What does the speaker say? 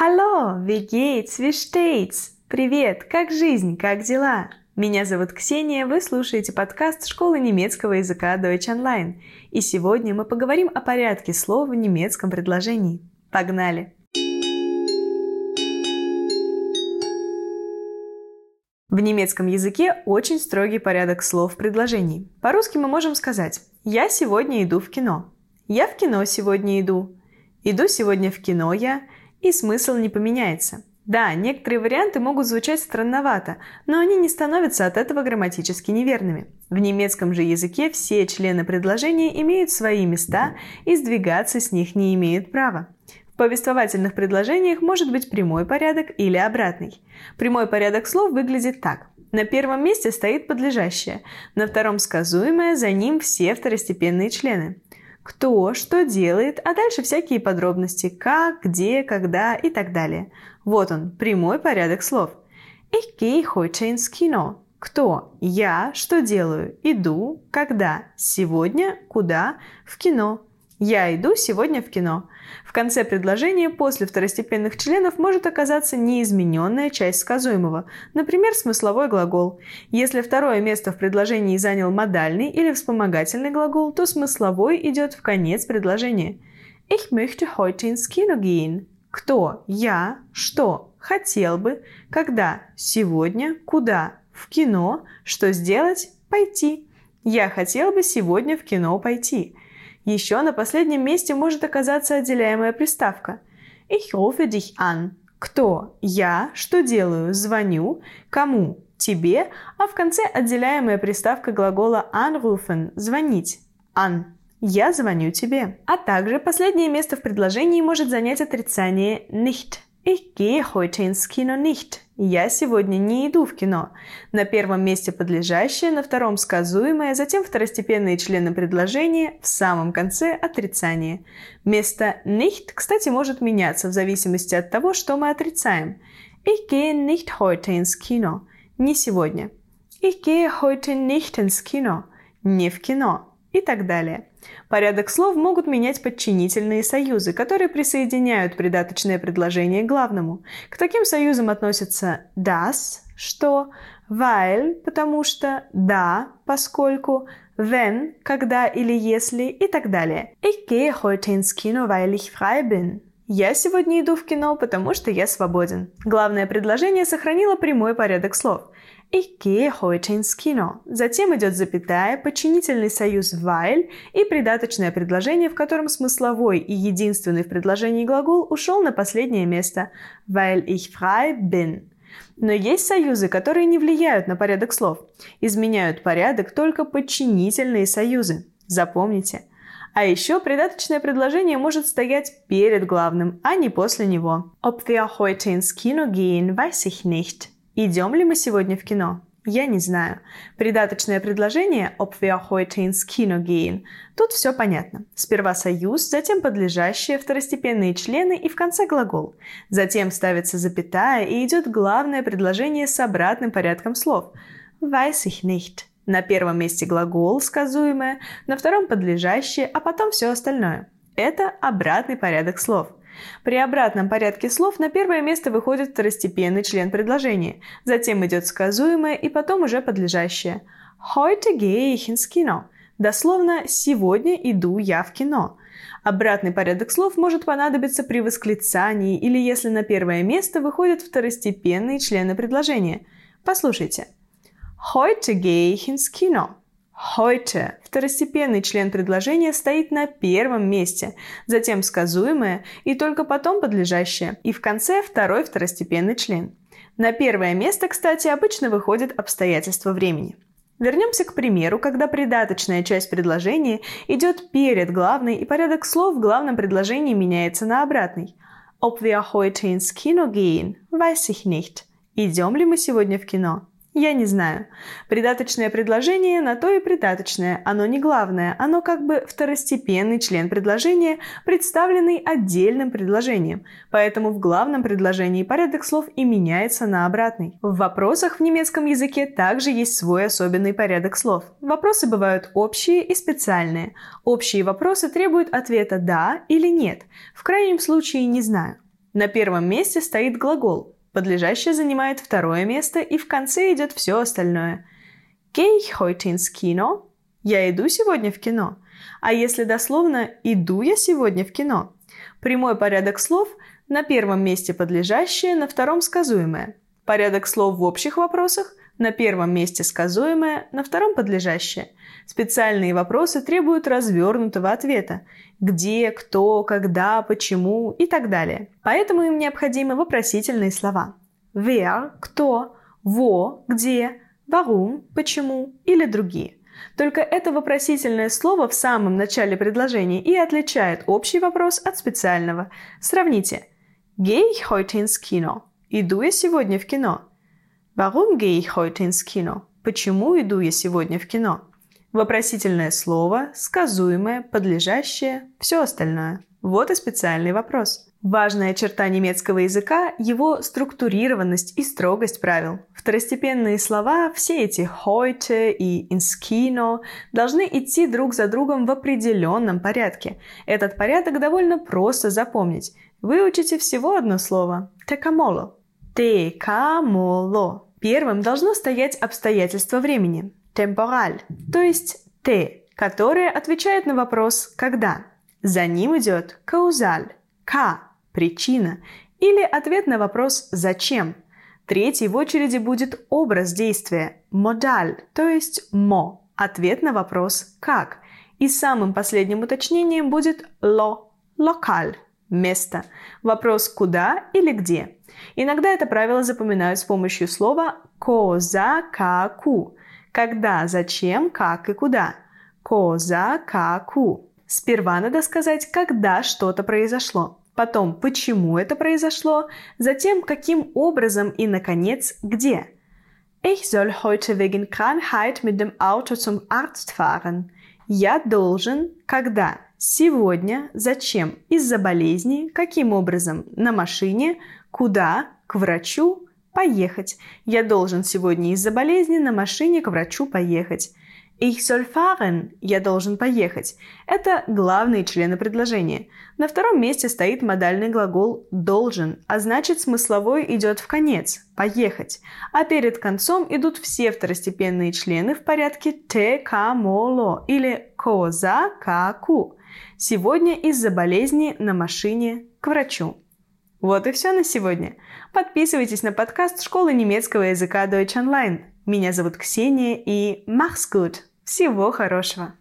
Hallo, wie geht's, wie steht's? Привет, как жизнь, как дела? Меня зовут Ксения, вы слушаете подкаст школы немецкого языка Deutsch Online. И сегодня мы поговорим о порядке слов в немецком предложении. Погнали! В немецком языке очень строгий порядок слов в предложении. По-русски мы можем сказать «Я сегодня иду в кино», «Я в кино сегодня иду», «Иду сегодня в кино я», и смысл не поменяется. Да, некоторые варианты могут звучать странновато, но они не становятся от этого грамматически неверными. В немецком же языке все члены предложения имеют свои места и сдвигаться с них не имеют права. В повествовательных предложениях может быть прямой порядок или обратный. Прямой порядок слов выглядит так. На первом месте стоит подлежащее, на втором сказуемое, за ним все второстепенные члены кто, что делает, а дальше всякие подробности, как, где, когда и так далее. Вот он, прямой порядок слов. Ich gehe heute ins Kino. Кто? Я. Что делаю? Иду. Когда? Сегодня. Куда? В кино. Я иду сегодня в кино. В конце предложения после второстепенных членов может оказаться неизмененная часть сказуемого, например, смысловой глагол. Если второе место в предложении занял модальный или вспомогательный глагол, то смысловой идет в конец предложения. Ich möchte heute ins Kino gehen. Кто? Я. Что? Хотел бы. Когда? Сегодня. Куда? В кино. Что сделать? Пойти. Я хотел бы сегодня в кино пойти. Еще на последнем месте может оказаться отделяемая приставка. Ich rufe dich an. Кто? Я. Что делаю? Звоню. Кому? Тебе. А в конце отделяемая приставка глагола anrufen – звонить. An. Я звоню тебе. А также последнее место в предложении может занять отрицание nicht – Ich gehe heute ins Kino nicht. Я сегодня не иду в кино. На первом месте подлежащее, на втором сказуемое, затем второстепенные члены предложения, в самом конце отрицание. Место nicht, кстати, может меняться в зависимости от того, что мы отрицаем. Ich gehe nicht heute ins Kino. Не сегодня. Ich gehe heute nicht ins Kino. Не в кино и так далее. Порядок слов могут менять подчинительные союзы, которые присоединяют придаточное предложение к главному. К таким союзам относятся das – что, weil – потому что, да – поскольку, wenn – когда или если и так далее. Ich gehe heute ins Kino, weil ich frei bin. Я сегодня иду в кино, потому что я свободен. Главное предложение сохранило прямой порядок слов – Ich gehe heute ins Kino. Затем идет запятая, подчинительный союз weil и придаточное предложение, в котором смысловой и единственный в предложении глагол ушел на последнее место. Weil ich frei bin. Но есть союзы, которые не влияют на порядок слов. Изменяют порядок только подчинительные союзы. Запомните. А еще придаточное предложение может стоять перед главным, а не после него. Ob wir heute ins Kino gehen, weiß ich nicht. Идем ли мы сегодня в кино? Я не знаю. Придаточное предложение ob wir heute ins Kino gehen. Тут все понятно. Сперва союз, затем подлежащие, второстепенные члены и в конце глагол. Затем ставится запятая и идет главное предложение с обратным порядком слов. Weiß ich nicht. На первом месте глагол, сказуемое, на втором подлежащее, а потом все остальное. Это обратный порядок слов. При обратном порядке слов на первое место выходит второстепенный член предложения, затем идет сказуемое и потом уже подлежащее. Heute gehe ich ins Kino. Дословно «сегодня иду я в кино». Обратный порядок слов может понадобиться при восклицании или если на первое место выходят второстепенные члены предложения. Послушайте. Heute gehe ich ins Kino. Heute – второстепенный член предложения стоит на первом месте, затем сказуемое и только потом подлежащее, и в конце второй второстепенный член. На первое место, кстати, обычно выходит обстоятельство времени. Вернемся к примеру, когда придаточная часть предложения идет перед главной и порядок слов в главном предложении меняется на обратный. Ob wir heute ins Kino gehen, weiß ich nicht. Идем ли мы сегодня в кино? Я не знаю. Придаточное предложение на то и придаточное. Оно не главное. Оно как бы второстепенный член предложения, представленный отдельным предложением. Поэтому в главном предложении порядок слов и меняется на обратный. В вопросах в немецком языке также есть свой особенный порядок слов. Вопросы бывают общие и специальные. Общие вопросы требуют ответа «да» или «нет». В крайнем случае «не знаю». На первом месте стоит глагол. Подлежащее занимает второе место, и в конце идет все остальное. Ich heute ins Kino? Я иду сегодня в кино. А если дословно «иду я сегодня в кино»? Прямой порядок слов на первом месте подлежащее, на втором сказуемое. Порядок слов в общих вопросах на первом месте сказуемое, на втором подлежащее. Специальные вопросы требуют развернутого ответа. Где, кто, когда, почему и так далее. Поэтому им необходимы вопросительные слова. Wer – кто, wo – где, warum – почему или другие. Только это вопросительное слово в самом начале предложения и отличает общий вопрос от специального. Сравните. Ich heute ins Kino? Иду я сегодня в кино? Warum gehe ich heute ins Kino? Почему иду я сегодня в кино? Вопросительное слово, сказуемое, подлежащее, все остальное. Вот и специальный вопрос. Важная черта немецкого языка – его структурированность и строгость правил. Второстепенные слова, все эти heute и ins Kino, должны идти друг за другом в определенном порядке. Этот порядок довольно просто запомнить. Выучите всего одно слово – текамоло. Текамоло. Первым должно стоять обстоятельство времени – temporal, то есть «те», которое отвечает на вопрос «когда». За ним идет causal, «ка» – причина, или ответ на вопрос «зачем». Третий в очереди будет образ действия – modal, то есть «мо», ответ на вопрос «как». И самым последним уточнением будет «ло», «локаль», место. Вопрос «куда» или «где». Иногда это правило запоминают с помощью слова «коза каку». Когда, зачем, как и куда. «Коза каку». Сперва надо сказать, когда что-то произошло. Потом, почему это произошло. Затем, каким образом и, наконец, где. Ich soll heute wegen Krankheit mit dem Auto zum Arzt fahren. Я должен, когда, сегодня, зачем, из-за болезни, каким образом, на машине, куда, к врачу, поехать. Я должен сегодня из-за болезни на машине к врачу поехать. Ich soll fahren. Я должен поехать. Это главные члены предложения. На втором месте стоит модальный глагол должен, а значит смысловой идет в конец – поехать. А перед концом идут все второстепенные члены в порядке те камоло или коза каку. Сегодня из-за болезни на машине к врачу. Вот и все на сегодня. Подписывайтесь на подкаст школы немецкого языка Deutsch Online. Меня зовут Ксения и mach's gut! Всего хорошего!